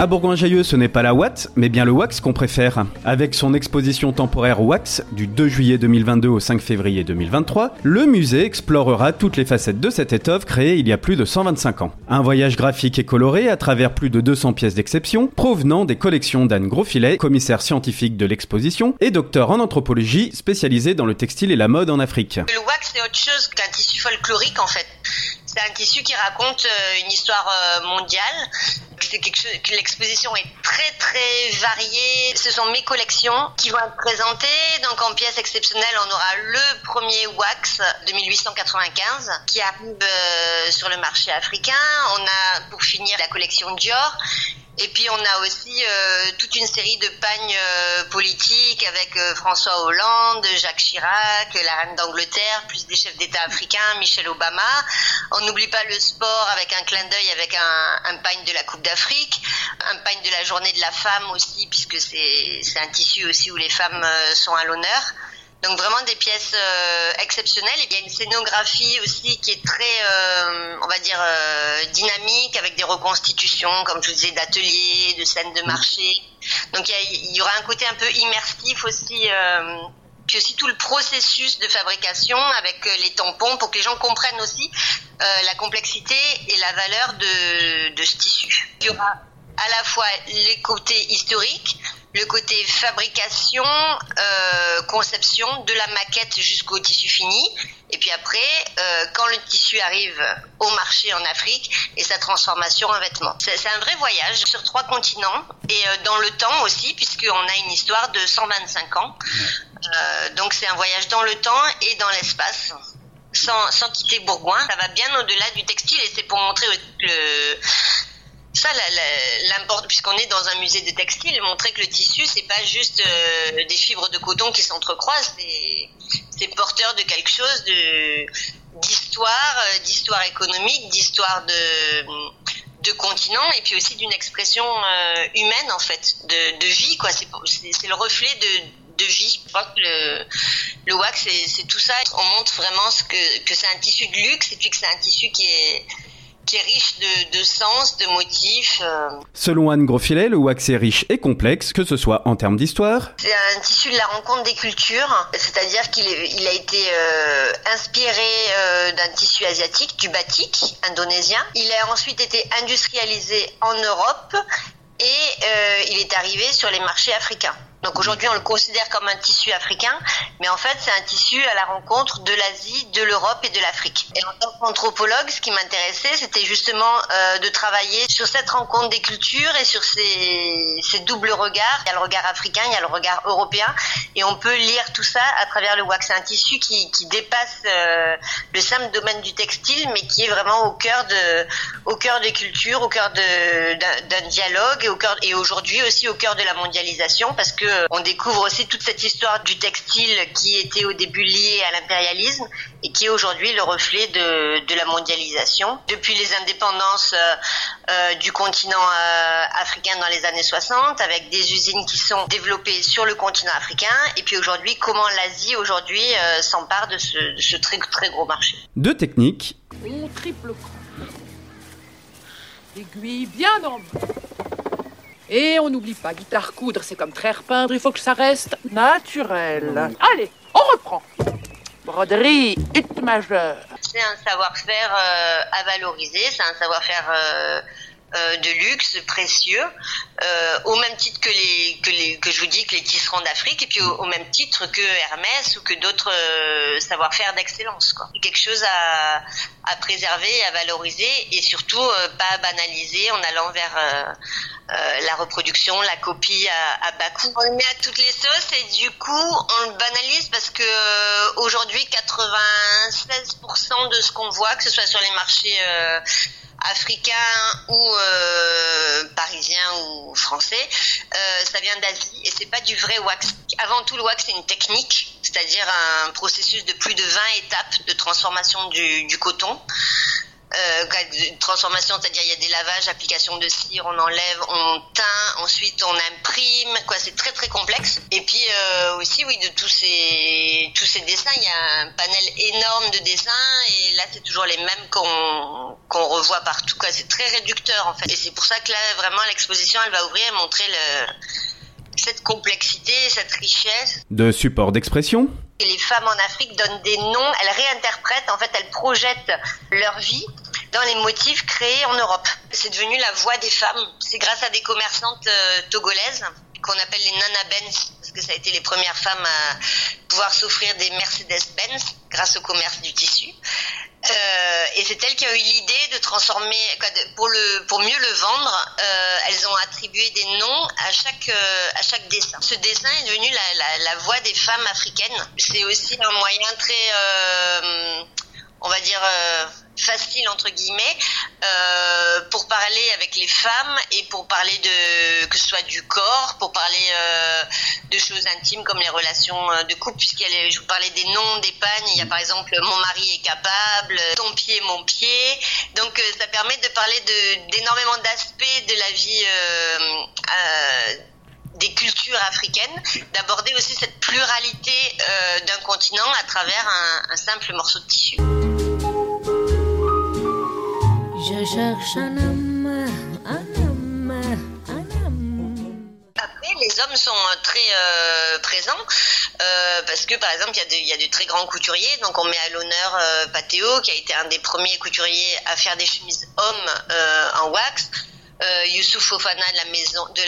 À Bourgoin-Jallieu, ce n'est pas la Watt, mais bien le wax qu'on préfère. Avec son exposition temporaire Wax du 2 juillet 2022 au 5 février 2023, le musée explorera toutes les facettes de cette étoffe créée il y a plus de 125 ans. Un voyage graphique et coloré à travers plus de 200 pièces d'exception provenant des collections d'Anne Grosfilet, commissaire scientifique de l'exposition et docteur en anthropologie spécialisé dans le textile et la mode en Afrique. Le wax, c'est autre chose qu'un tissu folklorique en fait. C'est un tissu qui raconte euh, une histoire euh, mondiale. C'est quelque chose que l'exposition est très très variée. Ce sont mes collections qui vont être présentées. Donc en pièces exceptionnelles, on aura le premier wax de 1895 qui arrive euh, sur le marché africain. On a pour finir la collection Dior et puis on a aussi euh, toute une série de pagnes euh, politiques avec euh, François Hollande, Jacques Chirac, la reine d'Angleterre, plus des chefs d'État africains, Michel Obama. On n'oublie pas le sport avec un clin d'œil avec un, un pagne de la Coupe d'Afrique, un pagne de la Journée de la femme aussi, puisque c'est un tissu aussi où les femmes sont à l'honneur. Donc vraiment des pièces euh, exceptionnelles. Il y a une scénographie aussi qui est très, euh, on va dire, euh, dynamique avec des reconstitutions, comme je vous disais, d'ateliers, de scènes de marché. Donc il y, aura un côté un peu immersif aussi. puis aussi tout le processus de fabrication avec les tampons pour que les gens comprennent aussi la complexité et la valeur de, de ce tissu. Il y aura à la fois les côtés historiques, le côté fabrication, euh, conception de la maquette jusqu'au tissu fini. Et puis après, euh, quand le tissu arrive au marché en Afrique et sa transformation en vêtements. C'est un vrai voyage sur trois continents et euh, dans le temps aussi, puisqu'on a une histoire de 125 ans. donc c'est un voyage dans le temps et dans l'espace. Sans, sans quitter Bourgoin, ça va bien au-delà du textile et c'est pour montrer le, ça, l'importe, puisqu'on est dans un musée de textile, montrer que le tissu, c'est pas juste euh, des fibres de coton qui s'entrecroisent, c'est porteur de quelque chose d'histoire, euh, d'histoire économique, d'histoire de de continent et puis aussi d'une expression euh, humaine en fait, de, de vie quoi. C'est le reflet de, de vie. Je crois que le, le wax, c'est tout ça. On montre vraiment ce que, que c'est un tissu de luxe et puis que c'est un tissu qui est qui est riche de, de sens, de motifs. Euh. Selon Anne Grosfilet, le wax est riche et complexe, que ce soit en termes d'histoire. C'est un tissu de la rencontre des cultures, c'est-à-dire qu'il il a été euh, inspiré euh, d'un tissu asiatique, du batik indonésien. Il a ensuite été industrialisé en Europe et il est arrivé sur les marchés africains. Donc aujourd'hui, on le considère comme un tissu africain, mais en fait, c'est un tissu à la rencontre de l'Asie, de l'Europe et de l'Afrique. Et en tant qu'anthropologue, ce qui m'intéressait, c'était justement euh, de travailler sur cette rencontre des cultures et sur ces, ces doubles regards. Il y a le regard africain, il y a le regard européen, et on peut lire tout ça à travers le wax. C'est un tissu qui, qui dépasse euh, le simple domaine du textile, mais qui est vraiment au cœur de, au cœur des cultures, au cœur d'un dialogue, et et aujourd'hui aussi au cœur de la mondialisation, parce que on découvre aussi toute cette histoire du textile qui était au début liée à l'impérialisme et qui est aujourd'hui le reflet de, la mondialisation. Depuis les indépendances euh, euh, du continent euh, africain dans les années 60, avec des usines qui sont développées sur le continent africain, et puis aujourd'hui comment l'Asie aujourd'hui s'empare de ce, très, très gros marché. Deux techniques. On triple Aiguille bien en et on n'oublie pas, guitare coudre, c'est comme traire peindre, il faut que ça reste naturel. Allez, on reprend. Broderie, ut majeur. C'est un savoir-faire euh, à valoriser, c'est un savoir-faire euh, euh, de luxe, précieux, au même titre que les, que je vous dis que les tisserands d'Afrique, et puis au, même titre que Hermès ou que d'autres savoir-faire d'excellence. Quelque chose à, préserver, à valoriser, et surtout pas à banaliser en allant vers euh, la reproduction, la copie à, bas coût. On le met à toutes les sauces et du coup on le banalise parce que euh, aujourd'hui 96% de ce qu'on voit, que ce soit sur les marchés euh, africains ou parisiens ou français, ça vient d'Asie et c'est pas du vrai wax. Avant tout le wax c'est une technique, c'est-à-dire un processus de plus de 20 étapes de transformation du, du coton. Transformation, c'est-à-dire il y a des lavages, application de cire, on enlève, on teint, ensuite on imprime, quoi, c'est très très complexe. Et puis euh, aussi, oui, de tous ces tous ces dessins, il y a un panel énorme de dessins et là c'est toujours les mêmes qu'on qu'on revoit partout, quoi. C'est très réducteur en fait. Et c'est pour ça que là vraiment l'exposition, elle va ouvrir et montrer le cette complexité, cette richesse. De support d'expression les femmes en Afrique donnent des noms, elles réinterprètent, en fait, elles projettent leur vie dans les motifs créés en Europe. C'est devenu la voix des femmes. C'est grâce à des commerçantes euh, togolaises qu'on appelle les Nana Benz, parce que ça a été les premières femmes à pouvoir s'offrir des Mercedes-Benz grâce au commerce du tissu. Euh, et c'est elle qui a eu l'idée de transformer, pour, mieux le vendre, euh, elles ont attribué des noms à chaque, à chaque dessin. Ce dessin est devenu la, la, voix des femmes africaines. C'est aussi un moyen très, on va dire, euh, facile entre guillemets euh, pour parler avec les femmes et pour parler de que ce soit du corps, pour parler euh, de choses intimes comme les relations euh, de couple, puisqu'elle je vous parlais des noms des pagnes. Il y a par exemple mon mari est capable, ton pied mon pied. Donc euh, ça permet de parler d'énormément d'aspects de la vie. des cultures africaines, d'aborder aussi cette pluralité d'un continent à travers un, un simple morceau de tissu. Après, les hommes sont euh, très euh, présents euh, parce que, par exemple, il y, a de très grands couturiers. Donc, on met à l'honneur euh, Pateo, qui a été un des premiers couturiers à faire des chemises hommes en wax euh, Youssouf Fofana de la maison de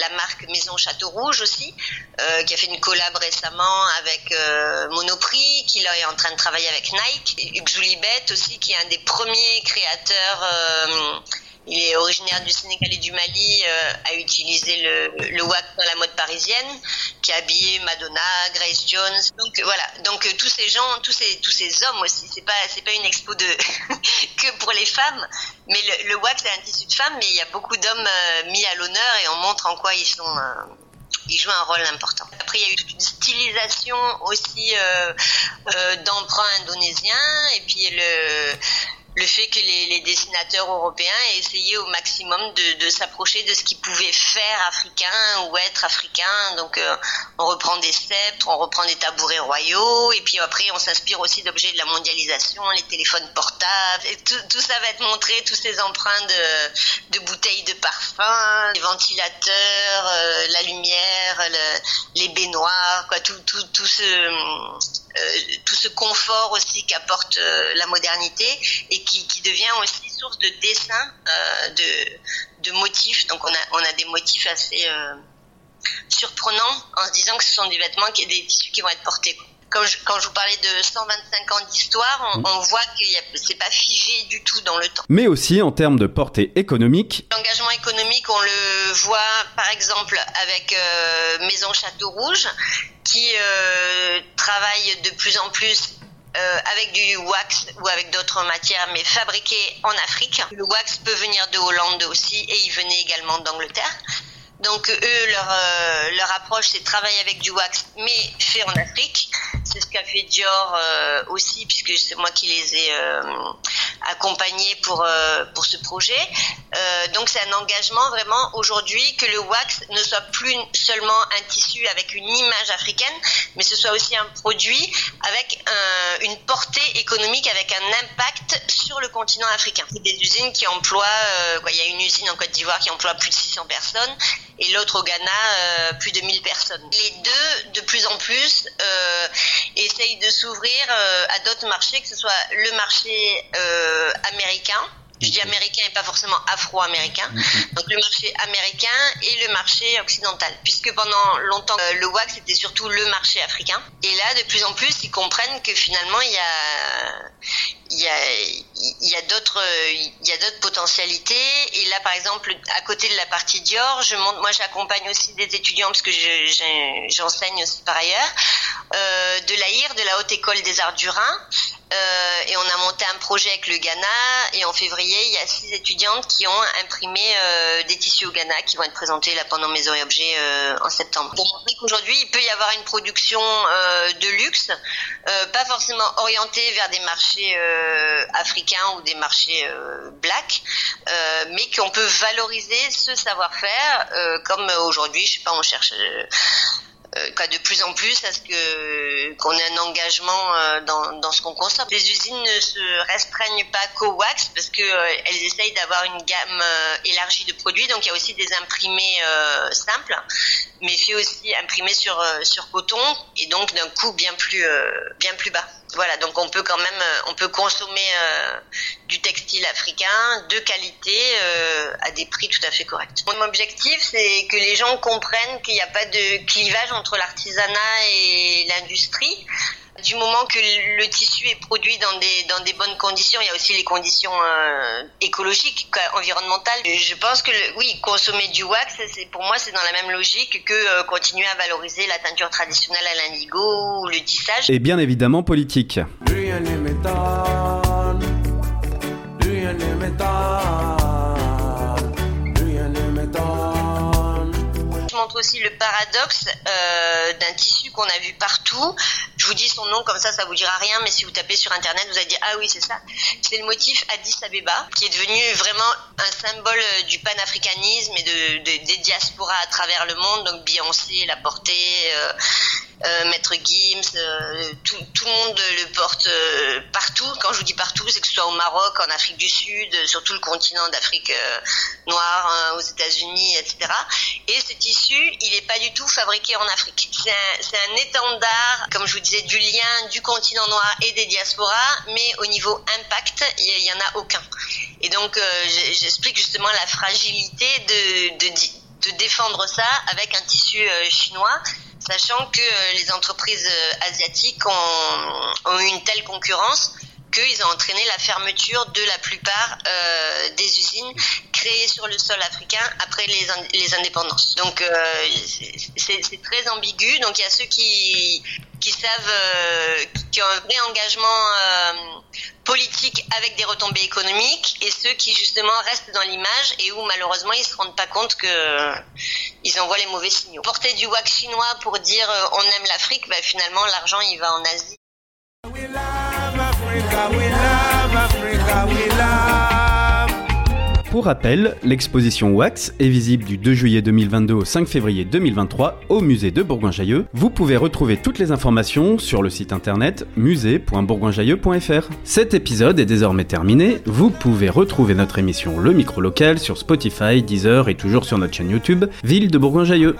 la, marque Maison Château Rouge aussi, euh, qui a fait une collab récemment avec euh, Monoprix, qui là est en train de travailler avec Nike. Hugues Joulibet aussi, qui est un des premiers créateurs euh, il est originaire du Sénégal et du Mali, euh, a utilisé le, le wax dans la mode parisienne, qui a habillé Madonna, Grace Jones. Donc voilà, donc euh, tous ces gens, tous ces tous ces hommes aussi. C'est pas c'est pas une expo de que pour les femmes, mais le, le wax c'est un tissu de femme, mais il y a beaucoup d'hommes euh, mis à l'honneur et on montre en quoi ils sont euh, ils jouent un rôle important. Après, il y a eu toute une stylisation aussi euh, d'emprunts indonésiens et puis le le fait que les, dessinateurs européens aient essayé au maximum de, s'approcher de ce qu'ils pouvaient faire africain ou être africain. Donc euh, on reprend des sceptres, on reprend des tabourets royaux, et puis après on s'inspire aussi d'objets de la mondialisation, les téléphones portables. Tout, ça va être montré, tous ces emprunts de, bouteilles de parfum, les ventilateurs, euh, la lumière, le, les baignoires, quoi, tout, tout, tout ce euh, tout ce confort aussi qu'apporte la modernité qui, qui, devient aussi source de dessin, euh, de, de, motifs. Donc on a, on a des motifs assez surprenants en se disant que ce sont des vêtements, qui, des tissus qui vont être portés. Quand je, quand je vous parlais de 125 ans d'histoire, on, on, voit que c'est pas figé du tout dans le temps. Mais aussi en termes de portée économique. L'engagement économique, on le voit par exemple avec euh, Maison Château Rouge, qui euh, travaille de plus en plus euh, avec du wax ou avec d'autres matières, mais fabriquées en Afrique. Le wax peut venir de Hollande aussi, et il venait également d'Angleterre. Donc eux, leur, euh, leur approche, c'est de travailler avec du wax, mais fait en Afrique. C'est ce qu'a fait Dior euh, aussi, puisque c'est moi qui les ai euh, accompagnés pour, euh, pour ce projet. Euh, donc c'est un engagement vraiment aujourd'hui que le wax ne soit plus seulement un tissu avec une image africaine, mais ce soit aussi un produit avec un, une portée économique, avec un impact continent africain. C'est des usines qui emploient, quoi, il y a une usine en Côte d'Ivoire qui emploie plus de 600 personnes et l'autre au Ghana, euh, plus de 1000 personnes. Les deux, de plus en plus, euh, essayent de s'ouvrir euh, à d'autres marchés, que ce soit le marché euh, américain, je dis américain et pas forcément afro-américain. Donc le marché américain et le marché occidental. Puisque pendant longtemps, euh, le wax était surtout le marché africain. Et là, de plus en plus, ils comprennent que finalement, il y a, il y a, il y a d'autres, il y a d'autres potentialités. Et là, par exemple, à côté de la partie Dior, je montre, moi, j'accompagne aussi des étudiants parce que j'enseigne aussi par ailleurs, euh, de l'AIR, de la Haute École des Arts du Rhin, Euh, et on a monté un projet avec le Ghana. Et en février, il y a six étudiantes qui ont imprimé euh, des tissus au Ghana qui vont être présentés là pendant Maison et Objets euh, en septembre. Pour montrer qu'aujourd'hui, il peut y avoir une production de luxe, pas forcément orientée vers des marchés africains ou des marchés black, mais qu'on peut valoriser ce savoir-faire, comme aujourd'hui, je sais pas, on cherche euh, de plus en plus à ce que qu'on ait un engagement euh, dans, dans ce qu'on consomme. Les usines ne se restreignent pas qu'au wax parce que euh, elles essayent d'avoir une gamme élargie de produits. Donc il y a aussi des imprimés simples, mais fait aussi imprimés sur sur coton et donc d'un coût bien plus bien plus bas. Voilà, donc on peut quand même, on peut consommer du textile africain de qualité à des prix tout à fait corrects. Mon objectif, c'est que les gens comprennent qu'il n'y a pas de clivage entre l'artisanat et l'industrie. Du moment que le tissu est produit dans des, dans des bonnes conditions, il y a aussi les conditions euh, écologiques, environnementales. Je pense que oui, consommer du wax, c'est pour moi c'est dans la même logique que euh, continuer à valoriser la teinture traditionnelle à l'indigo ou le tissage. Et bien évidemment politique montre aussi le paradoxe euh, d'un tissu qu'on a vu partout. Vous dis son nom comme ça, ça vous dira rien, mais si vous tapez sur internet, vous allez dire ah oui c'est ça. C'est le motif Addis Abeba, qui est devenu vraiment un symbole euh, du panafricanisme et de, des diasporas à travers le monde. Donc Beyoncé l'a porté. Euh, Maître Gims, euh, tout, tout, le monde le porte euh, partout. Quand je vous dis partout, c'est que ce soit au Maroc, en Afrique du Sud, sur tout le continent d'Afrique noire, hein, aux États-Unis, etc. Et ce tissu, il n'est pas du tout fabriqué en Afrique. C'est un, un, étendard, comme je vous disais, du lien du continent noir et des diasporas, mais au niveau impact, il n'y en a aucun. Et donc, j'explique justement la fragilité de, de, de défendre ça avec un tissu chinois sachant que euh, les entreprises euh, asiatiques ont, eu une telle concurrence qu'ils ont entraîné la fermeture de la plupart euh, des usines créées sur le sol africain après les, indépendances. Donc c'est très ambigu. Donc il y a ceux qui, savent, qui ont un vrai engagement politique avec des retombées économiques et ceux qui justement restent dans l'image et où malheureusement ils se rendent pas compte que ils envoient les mauvais signaux. Porter du wax chinois pour dire euh, on aime l'Afrique, bah, finalement l'argent il va en Asie. Pour rappel, l'exposition Wax est visible du 2 juillet 2022 au 5 février 2023 au musée de Bourgoin-Jallieu. Vous pouvez retrouver toutes les informations sur le site internet musée.bourgoinjallieu.fr. Cet épisode est désormais terminé. Vous pouvez retrouver notre émission Le Micro Local sur Spotify, Deezer et toujours sur notre chaîne YouTube Ville de Bourgoin-Jallieu.